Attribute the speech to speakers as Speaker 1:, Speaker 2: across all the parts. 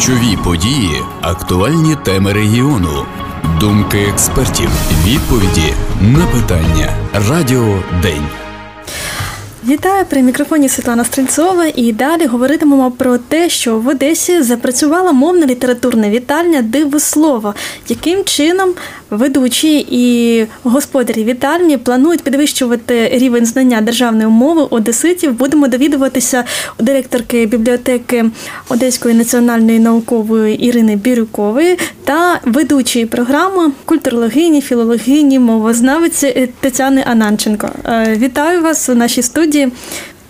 Speaker 1: Ключові події, актуальні теми регіону, думки експертів, відповіді на питання. Радіо День.
Speaker 2: Вітаю при мікрофоні Світлана Стрельцова. І далі говоритимемо про те, що в Одесі запрацювала мовна літературна вітальня Дивослово, яким чином ведучі і господарі вітальні планують підвищувати рівень знання державної мови одеситів. Будемо довідуватися у директорки бібліотеки Одеської національної наукової Ірини Бірюкової та ведучої програми культурологині, філологині, мовознавиці Тетяни Ананченко. Е, вітаю вас у нашій студії.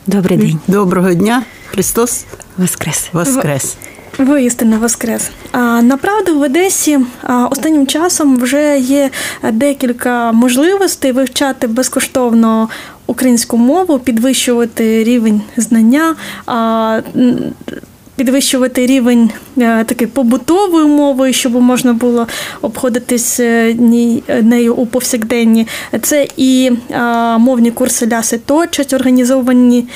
Speaker 3: Добрий день.
Speaker 4: Доброго дня, Христос
Speaker 3: Воскрес.
Speaker 4: Воскрес.
Speaker 2: Воістину воскрес. Направду в Одесі останнім часом вже є декілька можливостей вивчати безкоштовно українську мову, підвищувати рівень знання підвищувати рівень е, такий побутовою мовою, щоб можна було обходитись е, нею у повсякденні. Це і мовні курси ляси точать, організовані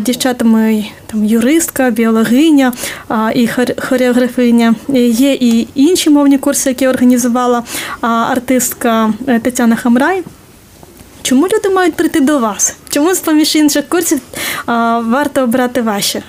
Speaker 2: дівчатами там юристка, біологиня і хореографиня. Є і інші мовні курси, які організувала артистка е, Тетяна Хамрай. Чому люди мають прийти до вас? Чому з поміж інших курсів варто обрати ваші?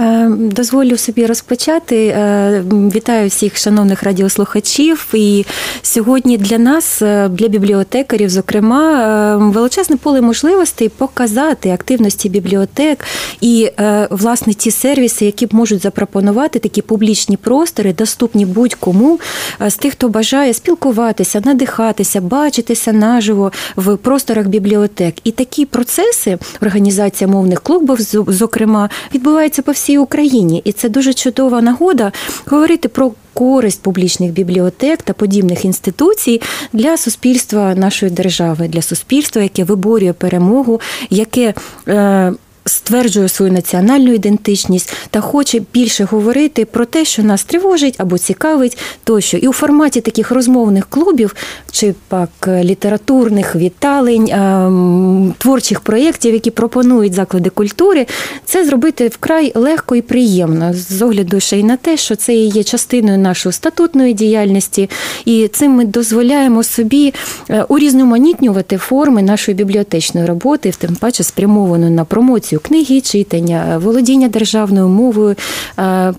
Speaker 3: Е, дозволю собі розпочати. Е, вітаю всіх шановних радіослухачів. І сьогодні для нас, е, для бібліотекарів, зокрема, величезне поле можливостей показати активності бібліотек і власне ті сервіси, які можуть запропонувати такі публічні простори, доступні будь-кому з тих, хто бажає спілкуватися, надихатися, бачитися наживо в просторах бібліотек. І такі процеси, організація мовних клубів, зокрема, відбуваються по всій всій Україні, і це дуже чудова нагода говорити про користь публічних бібліотек та подібних інституцій для суспільства нашої держави, для суспільства, яке виборює перемогу, яке е, стверджує свою національну ідентичність та хоче більше говорити про те, що нас тривожить або цікавить, тощо. І у форматі таких розмовних клубів чи пак літературних віталень, ем, творчих проєктів, які пропонують заклади культури, це зробити вкрай легко і приємно з огляду ще й на те, що це є частиною нашої статутної діяльності, і цим ми дозволяємо собі е, урізноманітнювати форми нашої бібліотечної роботи, в тим паче спрямованої на промоцію книги, читання, володіння державною мовою,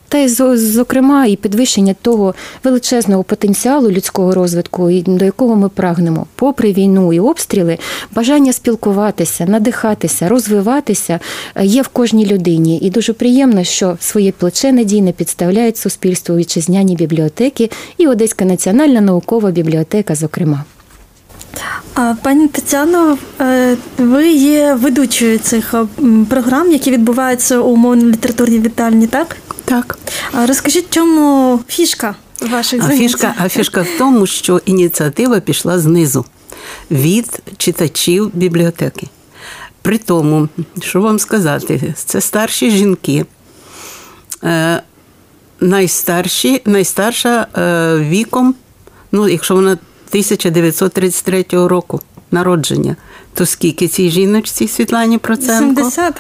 Speaker 3: та й зокрема і підвищення того величезного потенціалу людського розвитку, до якого ми прагнемо, попри війну і обстріли, бажання спілкуватися, надихатися, розвиватися є в кожній людині. І дуже приємно, що своє плече надійне підставляють суспільству вітчизняні бібліотеки і Одеська національна наукова бібліотека, зокрема.
Speaker 2: Пані Тетяно, е, ви є ведучою цих е, програм, які відбуваються у мовно літературній вітальні, так?
Speaker 4: Так.
Speaker 2: Розкажіть, чому фішка ваших
Speaker 4: а? Фішка, а фішка в тому, що ініціатива пішла знизу від читачів бібліотеки. При тому, що вам сказати, це старші жінки. Е, найстарші, Найстарша віком, ну, якщо вона 1933 року народження. То скільки цій жіночці Світлані Проценко?
Speaker 2: 70?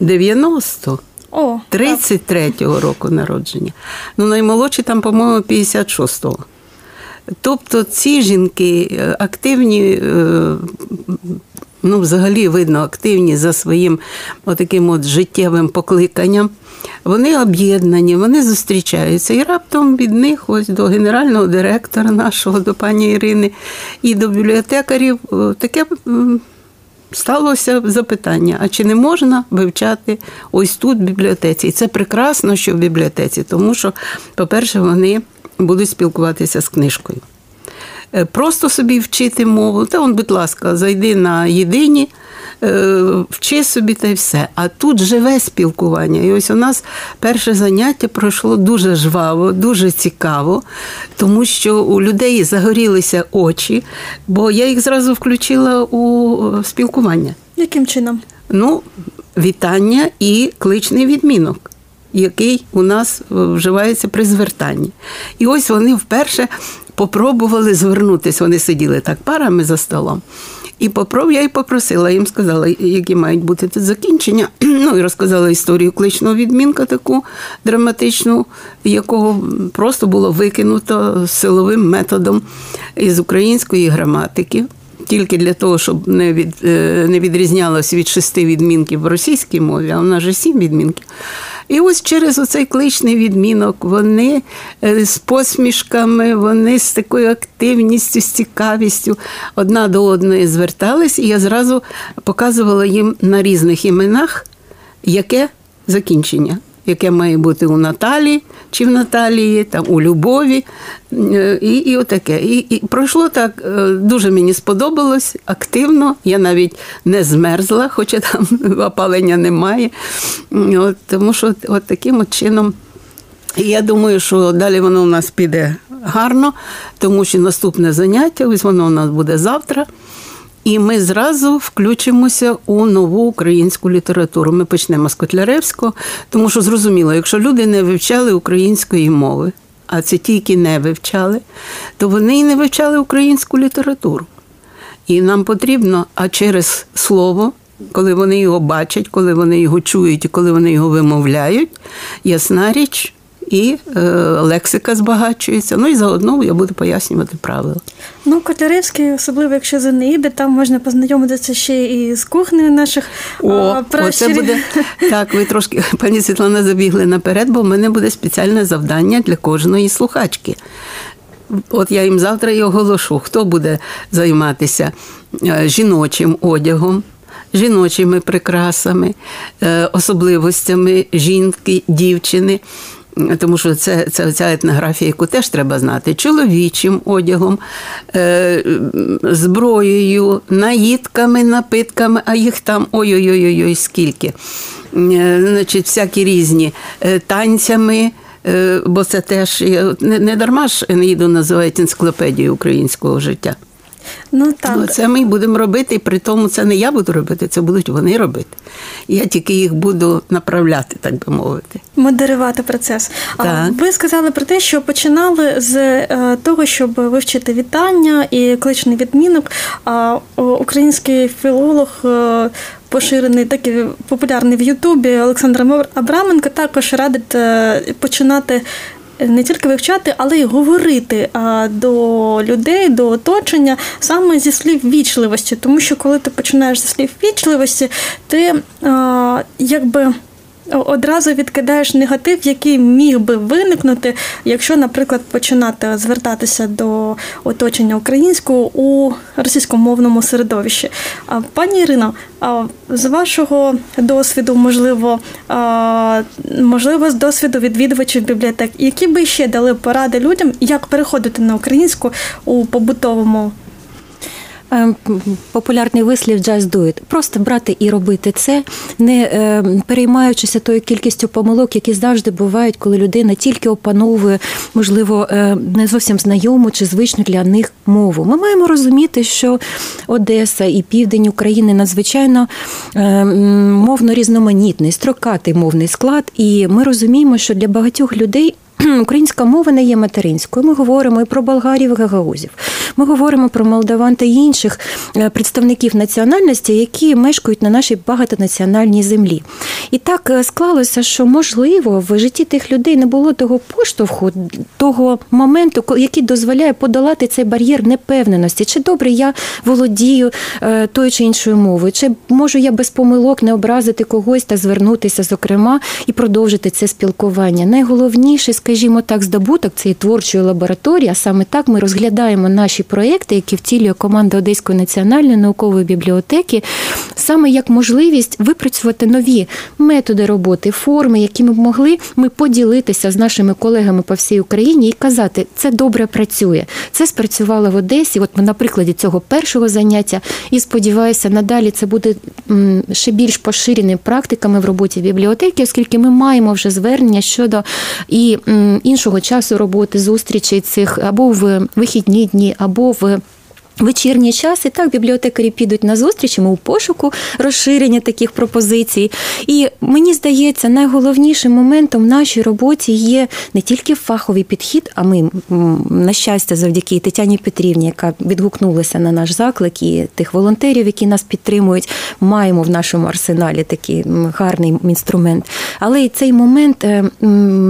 Speaker 4: 90. О, 33-го року народження. Ну, наймолодші там, по-моєму, 56-го. Тобто ці жінки е, активні, е, ну, взагалі видно, активні за своїм отаким от життєвим покликанням. Вони об'єднані, вони зустрічаються. І раптом від них, ось до генерального директора нашого, до пані Ірини, і до бібліотекарів таке. Сталося запитання: а чи не можна вивчати ось тут в бібліотеці? І це прекрасно, що в бібліотеці, тому що, по-перше, вони будуть спілкуватися з книжкою. Е, просто собі вчити мову, та он, будь ласка, зайди на єдині. Е, вчи собі та й все. А тут живе спілкування. І ось у нас перше заняття пройшло дуже жваво, дуже цікаво, тому що у людей загорілися очі, бо я їх зразу включила у спілкування.
Speaker 2: Яким чином?
Speaker 4: Ну, вітання і кличний відмінок. Який у нас вживається при звертанні. І ось вони вперше попробували звернутися. Вони сиділи так парами за столом І попроб я і попросила, їм сказала, які мають бути тут закінчення. Ну і розказала історію кличного відмінка, таку драматичну, якого просто було викинуто силовим методом із української граматики. Тільки для того, щоб не від, е, не відрізнялося від шести відмінків в російській мові, а в нас же сім відмінків. І ось через оцей кличний відмінок вони е, з посмішками, вони з такою активністю, з цікавістю одна до одної звертались, і я зразу показувала їм на різних іменах, яке закінчення яке має бути у Наталі чи в Наталії, там у Любові. Е, і і отаке. І, і пройшло так, е, дуже мені сподобалось активно. Я навіть не змерзла, хоча там опалення немає. От, Тому що от таким от чином. І я думаю, що далі воно у нас піде гарно, тому що наступне заняття, ось воно у нас буде завтра. І ми зразу включимося у нову українську літературу. Ми почнемо з Котляревського, тому що зрозуміло, якщо люди не вивчали української мови, а це ті, які не вивчали, то вони і не вивчали українську літературу. І нам потрібно, а через слово, коли вони його бачать, коли вони його чують коли вони його вимовляють, ясна річ, і е, лексика збагачується. Ну і заодно я буду пояснювати правила.
Speaker 2: Ну, Котляревський, особливо якщо за Неїби, там можна познайомитися ще і з кухнею наших
Speaker 4: О, це буде так. Ви трошки, пані Світлана, забігли наперед, бо в мене буде спеціальне завдання для кожної слухачки. От я їм завтра і оголошу, хто буде займатися е, жіночим одягом. Жіночими прикрасами, е, особливостями жінки, дівчини, тому що це це ця етнографія, яку теж треба знати, чоловічим одягом, е, зброєю, наїдками, напитками, а їх там ой-ой-ой, ой скільки. Е, значить, всякі різні е, танцями. Бо це теж не дарма ж Енеїду називають енциклопедією українського життя. Ну так. Ну, Це ми будемо робити, і при тому це не я буду робити, це будуть вони робити. Я тільки їх буду направляти, так би мовити.
Speaker 2: Модерувати процес. Так. Ви сказали про те, що починали з е, того, щоб вивчити вітання і кличний відмінок. А український філолог. Е, поширений, такий популярний в Ютубі Олександр Абраменко також радить е, починати не тільки вивчати, але й говорити до людей, до оточення саме зі слів вічливості. Тому що коли ти починаєш зі слів вічливості, ти якби одразу відкидаєш негатив, який міг би виникнути, якщо, наприклад, починати звертатися до оточення українського у російськомовному середовищі. Пані Ірино, з вашого досвіду, можливо, можливо, з досвіду відвідувачів бібліотек, які би ще дали поради людям, як переходити на українську у побутовому
Speaker 3: популярний вислів «just do it». Просто брати і робити це, не е, переймаючися тою кількістю помилок, які завжди бувають, коли людина тільки опановує, можливо, е, не зовсім знайому чи звичну для них мову. Ми маємо розуміти, що Одеса і південь України надзвичайно мовно різноманітний, строкатий мовний склад, і ми розуміємо, що для багатьох людей. Українська мова не є материнською. Ми говоримо і про болгарів, і гагаузів. Ми говоримо про молдаван та інших е, представників національності, які мешкають на нашій багатонаціональній землі. І так е, склалося, що можливо в житті тих людей не було того поштовху, того моменту, який дозволяє подолати цей бар'єр непевненості. Чи добре я володію е, тою чи іншою мовою, чи можу я без помилок не образити когось та звернутися, зокрема, і продовжити це спілкування. Найголовніше скажімо так, здобуток цієї творчої лабораторії, а саме так ми розглядаємо наші проекти, які втілює команда Одеської національної наукової бібліотеки, саме як можливість випрацювати нові методи роботи, форми, які ми могли ми поділитися з нашими колегами по всій Україні і казати, це добре працює. Це спрацювало в Одесі. От на прикладі цього першого заняття, і сподіваюся, надалі це буде ще більш поширеним практиками в роботі бібліотеки, оскільки ми маємо вже звернення щодо і іншого часу роботи, зустрічей цих або в вихідні дні, або в вечірній час, і так бібліотекарі підуть на зустріч, ми у пошуку розширення таких пропозицій. І мені здається, найголовнішим моментом в нашій роботі є не тільки фаховий підхід, а ми, на щастя, завдяки Тетяні Петрівні, яка відгукнулася на наш заклик, і тих волонтерів, які нас підтримують, маємо в нашому арсеналі такий гарний інструмент. Але і цей момент е,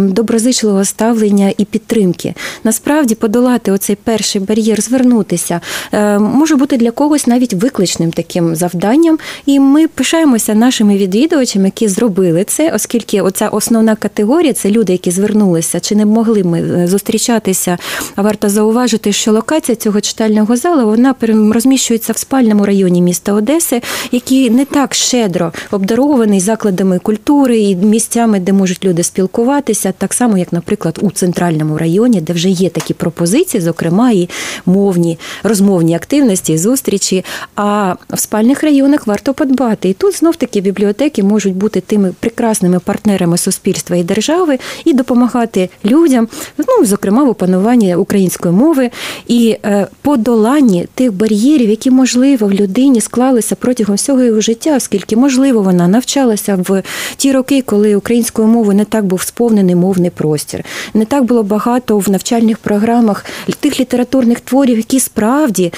Speaker 3: доброзичливого ставлення і підтримки. Насправді подолати оцей перший бар'єр, звернутися. Е, може бути для когось навіть викличним таким завданням. І ми пишаємося нашими відвідувачами, які зробили це, оскільки оця основна категорія це люди, які звернулися, чи не могли ми е, зустрічатися. Варто зауважити, що локація цього читального залу вона розміщується в спальному районі міста Одеси, який не так щедро обдарований закладами культури і місцями, де можуть люди спілкуватися, так само як, наприклад, у центральному районі, де вже є такі пропозиції, зокрема і мовні розмовні культурні активності, зустрічі. А в спальних районах варто подбати. І тут знов таки бібліотеки можуть бути тими прекрасними партнерами суспільства і держави і допомагати людям, ну зокрема в опануванні української мови і е, подоланні тих бар'єрів, які можливо в людині склалися протягом всього його життя, оскільки можливо вона навчалася в ті роки, коли українською мовою не так був сповнений мовний простір, не так було багато в навчальних програмах тих літературних творів, які справді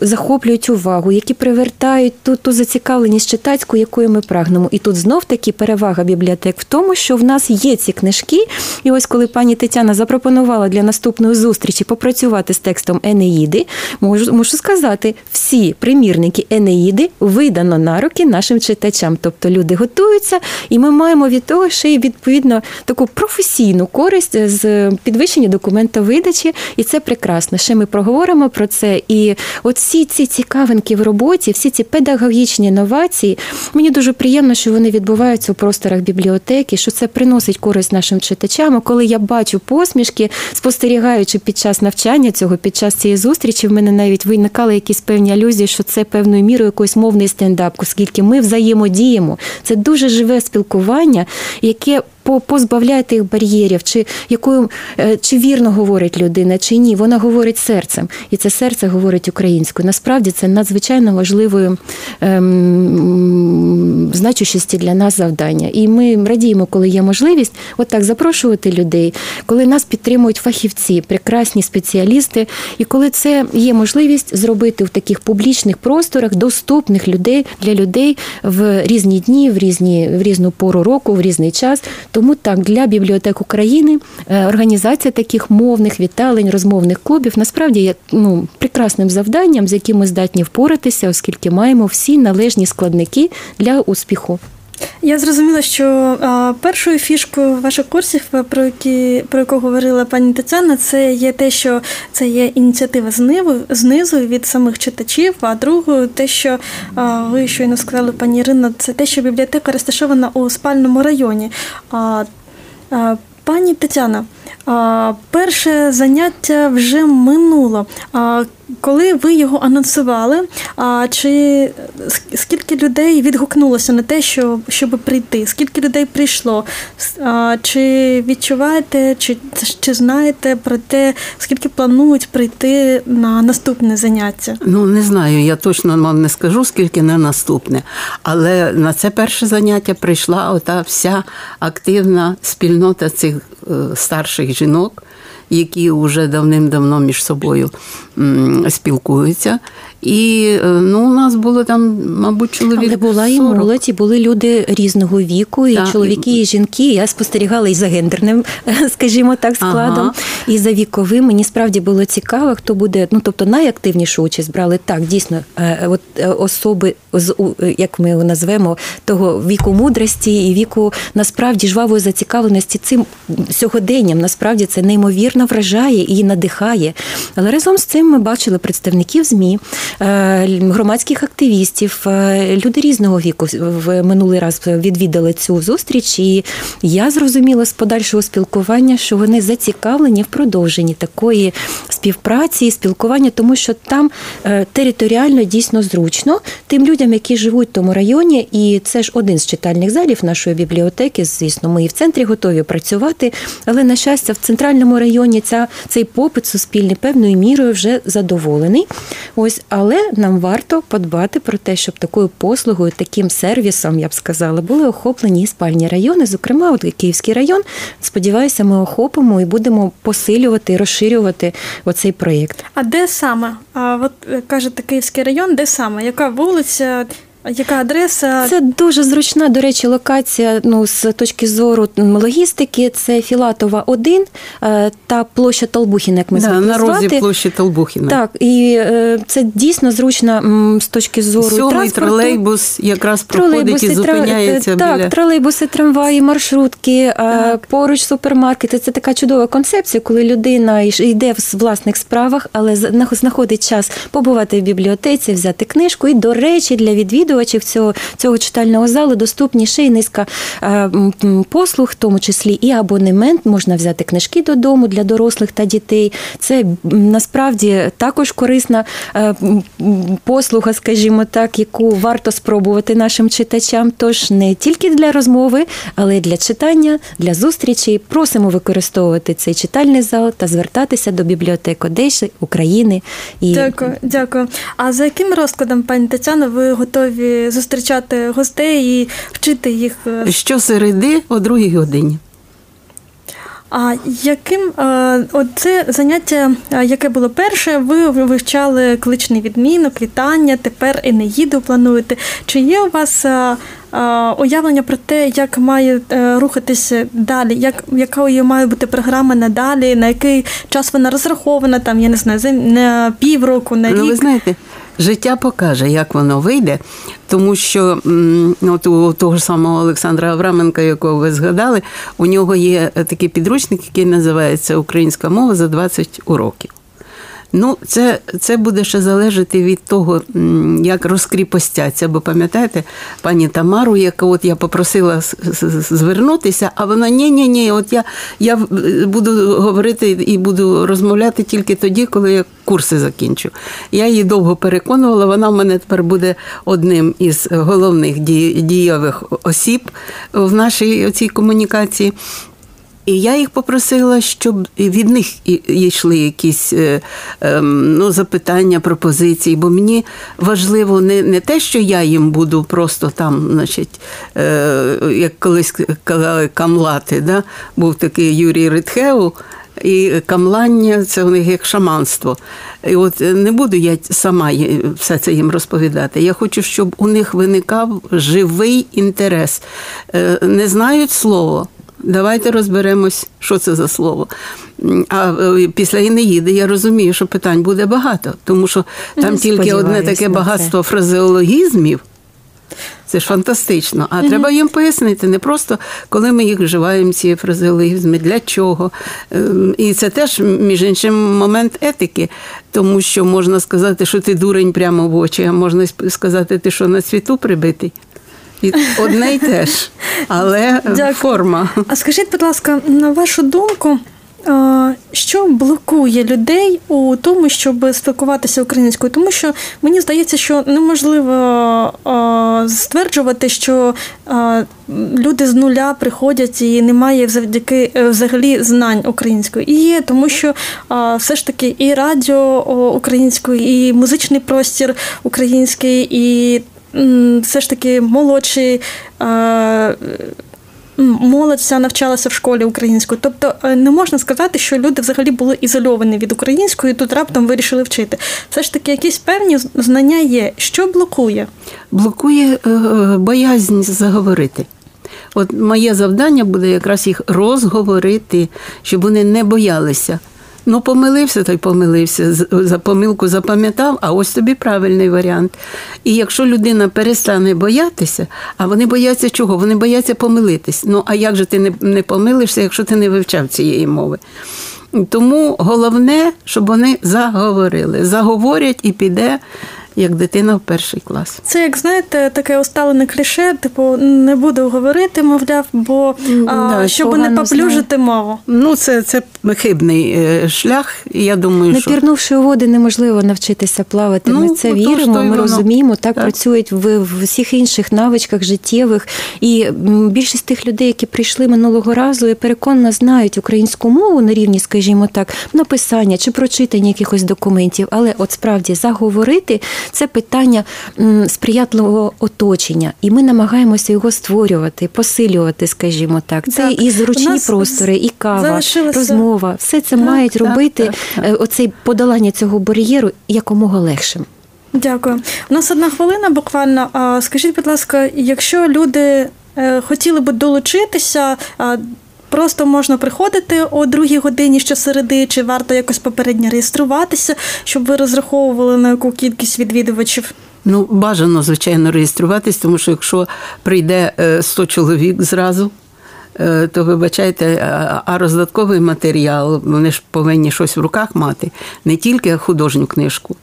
Speaker 3: захоплюють увагу, які привертають ту, ту зацікавленість читацьку, якою ми прагнемо. І тут знов таки перевага бібліотек в тому, що в нас є ці книжки. І ось коли пані Тетяна запропонувала для наступної зустрічі попрацювати з текстом Енеїди, можу, можу сказати, всі примірники Енеїди видано на руки нашим читачам. Тобто люди готуються, і ми маємо від того ще й відповідно таку професійну користь з підвищення документовидачі, і це прекрасно. Ще ми проговоримо про це. І От всі ці цікавинки в роботі, всі ці педагогічні новації, мені дуже приємно, що вони відбуваються у просторах бібліотеки, що це приносить користь нашим читачам. Коли я бачу посмішки, спостерігаючи під час навчання цього, під час цієї зустрічі, в мене навіть виникали якісь певні алюзії, що це певною мірою якийсь мовний стендап, оскільки ми взаємодіємо. Це дуже живе спілкування, яке позбавляє тих бар'єрів, чи якою е, чи вірно говорить людина, чи ні. Вона говорить серцем, і це серце говорить українською. Насправді це надзвичайно важливою ем, значущості для нас завдання. І ми радіємо, коли є можливість отак запрошувати людей, коли нас підтримують фахівці, прекрасні спеціалісти, і коли це є можливість зробити в таких публічних просторах доступних людей для людей в різні дні, в різні в різну пору року, в різний час. Тому так для бібліотек України е, організація таких мовних віталень, розмовних клубів насправді є ну прекрасним завданням, з яким ми здатні впоратися, оскільки маємо всі належні складники для успіху.
Speaker 2: Я зрозуміла, що а, першою фішкою ваших курсів, про які про яку говорила пані Тетяна, це є те, що це є ініціатива знизу, від самих читачів. А другою, те, що а, ви щойно сказали, пані Ірина, це те, що бібліотека розташована у спальному районі. А, Пані Тетяна, перше заняття вже минуло. Коли ви його анонсували, а чи скільки людей відгукнулося на те, що щоб прийти? Скільки людей прийшло? А, Чи відчуваєте, чи чи знаєте про те, скільки планують прийти на наступне заняття?
Speaker 4: Ну не знаю, я точно вам не скажу, скільки на наступне, але на це перше заняття прийшла ота вся активна спільнота цих е, старших жінок які вже давним-давно між собою спілкуються. І е, ну, у нас було там, мабуть, чоловік.
Speaker 3: Але була 40. і молодь, і були люди різного віку, і так. чоловіки, і жінки. Я спостерігала і за гендерним, скажімо так, складом, ага. і за віковим. Мені справді було цікаво, хто буде. Ну тобто найактивнішу участь брали так, дійсно, е, от е, особи з як ми його назвемо, того віку мудрості і віку насправді жвавої зацікавленості цим сьогоденням. Насправді це неймовірно вражає і надихає. Але разом з цим ми бачили представників змі. Громадських активістів, люди різного віку в минулий раз відвідали цю зустріч, і я зрозуміла з подальшого спілкування, що вони зацікавлені в продовженні такої співпраці і спілкування, тому що там територіально дійсно зручно тим людям, які живуть в тому районі, і це ж один з читальних залів нашої бібліотеки. Звісно, ми і в центрі готові працювати, але на щастя, в центральному районі ця цей попит суспільний певною мірою вже задоволений. Ось, але нам варто подбати про те, щоб такою послугою, таким сервісом, я б сказала, були охоплені і спальні райони, зокрема, от Київський район. Сподіваюся, ми охопимо і будемо посилювати розширювати оцей проєкт.
Speaker 2: А де саме? А от е, кажете, Київський район, де саме? Яка вулиця? Яка адреса?
Speaker 3: Це дуже зручна, до речі, локація. Ну з точки зору логістики. Це Філатова 1 е, та площа Толбухіна, як ми
Speaker 4: да, на розі площі Толбухіна.
Speaker 3: Так, і е, це дійсно зручно з точки зору
Speaker 4: Сьомий
Speaker 3: транспорту.
Speaker 4: тролейбус якраз проходить і зупиняється.
Speaker 3: Так,
Speaker 4: біля...
Speaker 3: тролейбуси, трамваї, маршрутки, е, так. поруч супермаркети. Це така чудова концепція, коли людина йде в власних справах, але знаходить час побувати в бібліотеці, взяти книжку. І, до речі, для відвідування відвідувачів цього цього читального залу доступні ще й низка е, послуг, в тому числі і абонемент. Можна взяти книжки додому для дорослих та дітей. Це насправді також корисна е, послуга, скажімо так, яку варто спробувати нашим читачам. Тож не тільки для розмови, але й для читання, для зустрічей. Просимо використовувати цей читальний зал та звертатися до бібліотек Одеси, України.
Speaker 2: І... Дякую, дякую. А за яким розкладом, пані Тетяно, ви готові? Готові зустрічати гостей і вчити їх.
Speaker 4: Е, Щосереди о другій годині.
Speaker 2: А яким е, це заняття, е, яке було перше, ви вивчали кличний відмінок, вітання, тепер Енеїду плануєте. Чи є у вас уявлення про те, як має рухатися далі, як яка має бути програма надалі, на який час вона розрахована, там я не знаю, на півроку, на рік?
Speaker 4: Ну, ви знаєте, Життя покаже, як воно вийде, тому що от у того ж самого Олександра Авраменка, якого ви згадали, у нього є такий підручник, який називається Українська мова за 20 уроків. Ну, це це буде ще залежати від того, як розкріпостяться. Бо пам'ятаєте, пані Тамару, яка от я попросила звернутися, а вона ні-ні, ні, от я я буду говорити і буду розмовляти тільки тоді, коли я курси закінчу. Я її довго переконувала, вона в мене тепер буде одним із головних дієвих осіб в нашій цій комунікації. І я їх попросила, щоб від них йшли якісь е, ем, ну, запитання, пропозиції, бо мені важливо не не те, що я їм буду просто там, значить, е, як колись казали, камлати. Да? Був такий Юрій Ритхеу, і камлання це у них як шаманство. І от не буду я сама все це їм розповідати. Я хочу, щоб у них виникав живий інтерес. Е, не знають слово. Давайте розберемось, що це за слово. А е, після Інеїди я розумію, що питань буде багато, тому що там тільки одне таке багатство фразеологізмів. Це ж фантастично. А mm-hmm. треба їм пояснити не просто коли ми їх вживаємо, ці фразеологізми, для чого. Ем, і це теж, між іншим, момент етики, тому що можна сказати, що ти дурень прямо в очі, а можна сказати, ти що на світу прибитий. Одне й те ж, але Дякую. форма.
Speaker 2: А скажіть, будь ласка, на вашу думку, що блокує людей у тому, щоб спілкуватися українською? Тому що мені здається, що неможливо стверджувати, що люди з нуля приходять і немає завдяки е, взагалі знань української. І є, тому що все ж таки і радіо українською, і музичний простір український, і все ж таки молодший. Молодь вся навчалася в школі українською. Тобто е, не можна сказати, що люди взагалі були ізольовані від української і тут раптом вирішили вчити. Все ж таки, якісь певні знання є. Що блокує?
Speaker 4: Блокує е, боязнь заговорити. От моє завдання буде якраз їх розговорити, щоб вони не боялися. Ну, помилився, той помилився. За помилку запам'ятав, а ось тобі правильний варіант. І якщо людина перестане боятися, а вони бояться чого? Вони бояться помилитись. Ну, а як же ти не не помилишся, якщо ти не вивчав цієї мови? Тому головне, щоб вони заговорили. Заговорять і піде як дитина в перший клас.
Speaker 2: Це як знаєте, таке усталене кліше, типу не буду говорити, мовляв, бо да, щоб не поплюжити мову.
Speaker 4: Ну це це хибний е, шлях. Я думаю,
Speaker 3: не
Speaker 4: що...
Speaker 3: пірнувши у води, неможливо навчитися плавати. Ну, ми це віримо, ми розуміємо. Так, так працюють в, в всіх інших навичках життєвих. І більшість тих людей, які прийшли минулого разу, я переконана, знають українську мову на рівні, скажімо так, написання чи прочитання якихось документів, але от справді заговорити це питання сприятливого оточення, і ми намагаємося його створювати, посилювати, скажімо так. Це так. і зручні простори, і кава, залишилося... розмова. Все це так, мають так, робити е, оцей подолання цього бар'єру якомога легшим.
Speaker 2: Дякую. У нас одна хвилина буквально. Скажіть, будь ласка, якщо люди е, хотіли б долучитися Просто можна приходити о другій годині щосереди, чи варто якось попередньо реєструватися, щоб ви розраховували на яку кількість відвідувачів?
Speaker 4: Ну, бажано, звичайно, реєструватись, тому що якщо прийде 100 е, чоловік зразу, е, то вибачайте, а роздатковий матеріал, вони ж повинні щось в руках мати, не тільки художню книжку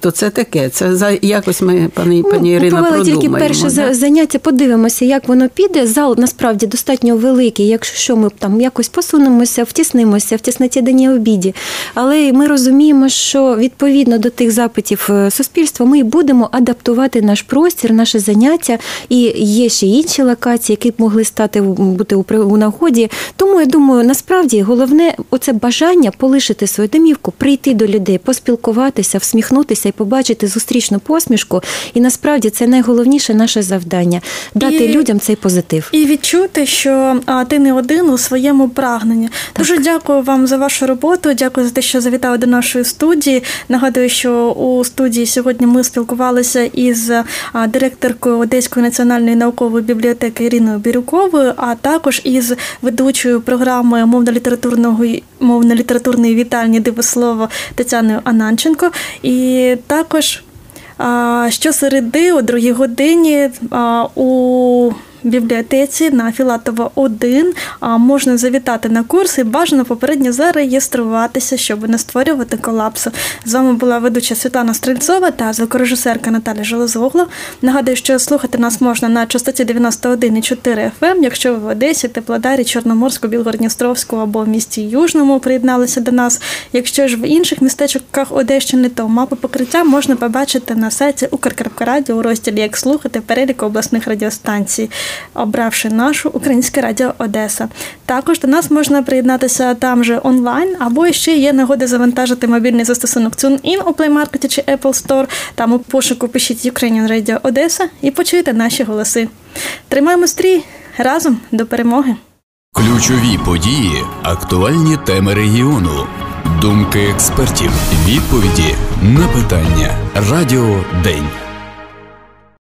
Speaker 4: то це таке. Це за якось ми пані ну, пані Ірина продумаємо.
Speaker 3: тільки перше да? заняття. Подивимося, як воно піде. Зал насправді достатньо великий. Якщо ми там якось посунемося, втіснимося в тісноті дані обіді. Але ми розуміємо, що відповідно до тих запитів е, суспільства ми будемо адаптувати наш простір, наше заняття. І є ще інші локації, які б могли стати бути у нагоді. Тому я думаю, насправді головне оце бажання полишити свою домівку, прийти до людей, поспілкуватися, всміхнутися подивитися і побачити зустрічну посмішку. І насправді це найголовніше наше завдання дати і, людям цей позитив.
Speaker 2: І відчути, що а, ти не один у своєму прагненні. Так. Дуже дякую вам за вашу роботу. Дякую за те, що завітали до нашої студії. Нагадую, що у студії сьогодні ми спілкувалися із а, директоркою Одеської національної наукової бібліотеки Іриною Бірюковою, а також із ведучою програми мовно-літературного мовно-літературної вітальні дивослово Тетяною Ананченко. І також щосереди о другій годині у бібліотеці на Філатова 1 можна завітати на курс і бажано попередньо зареєструватися, щоб не створювати колапсу. З вами була ведуча Світлана Стрельцова та звукорежисерка Наталя Железогло. Нагадую, що слухати нас можна на частоті 91,4 FM, якщо ви в Одесі, Теплодарі, Чорноморську, Білгородністровську або в місті Южному приєдналися до нас. Якщо ж в інших містечках Одещини, то мапу покриття можна побачити на сайті Укркрапкарадіо у розділі Як слухати переліку обласних радіостанцій обравши нашу Українське Радіо Одеса. Також до нас можна приєднатися там же онлайн, або ще є нагоди завантажити мобільний застосунок TuneIn у Play Market чи Apple Store. Там у пошуку пишіть Ukrainian Radio Одеса і почуйте наші голоси. Тримаємо стрій разом до перемоги.
Speaker 1: Ключові події, актуальні теми регіону, думки експертів, відповіді на питання. Радіо День.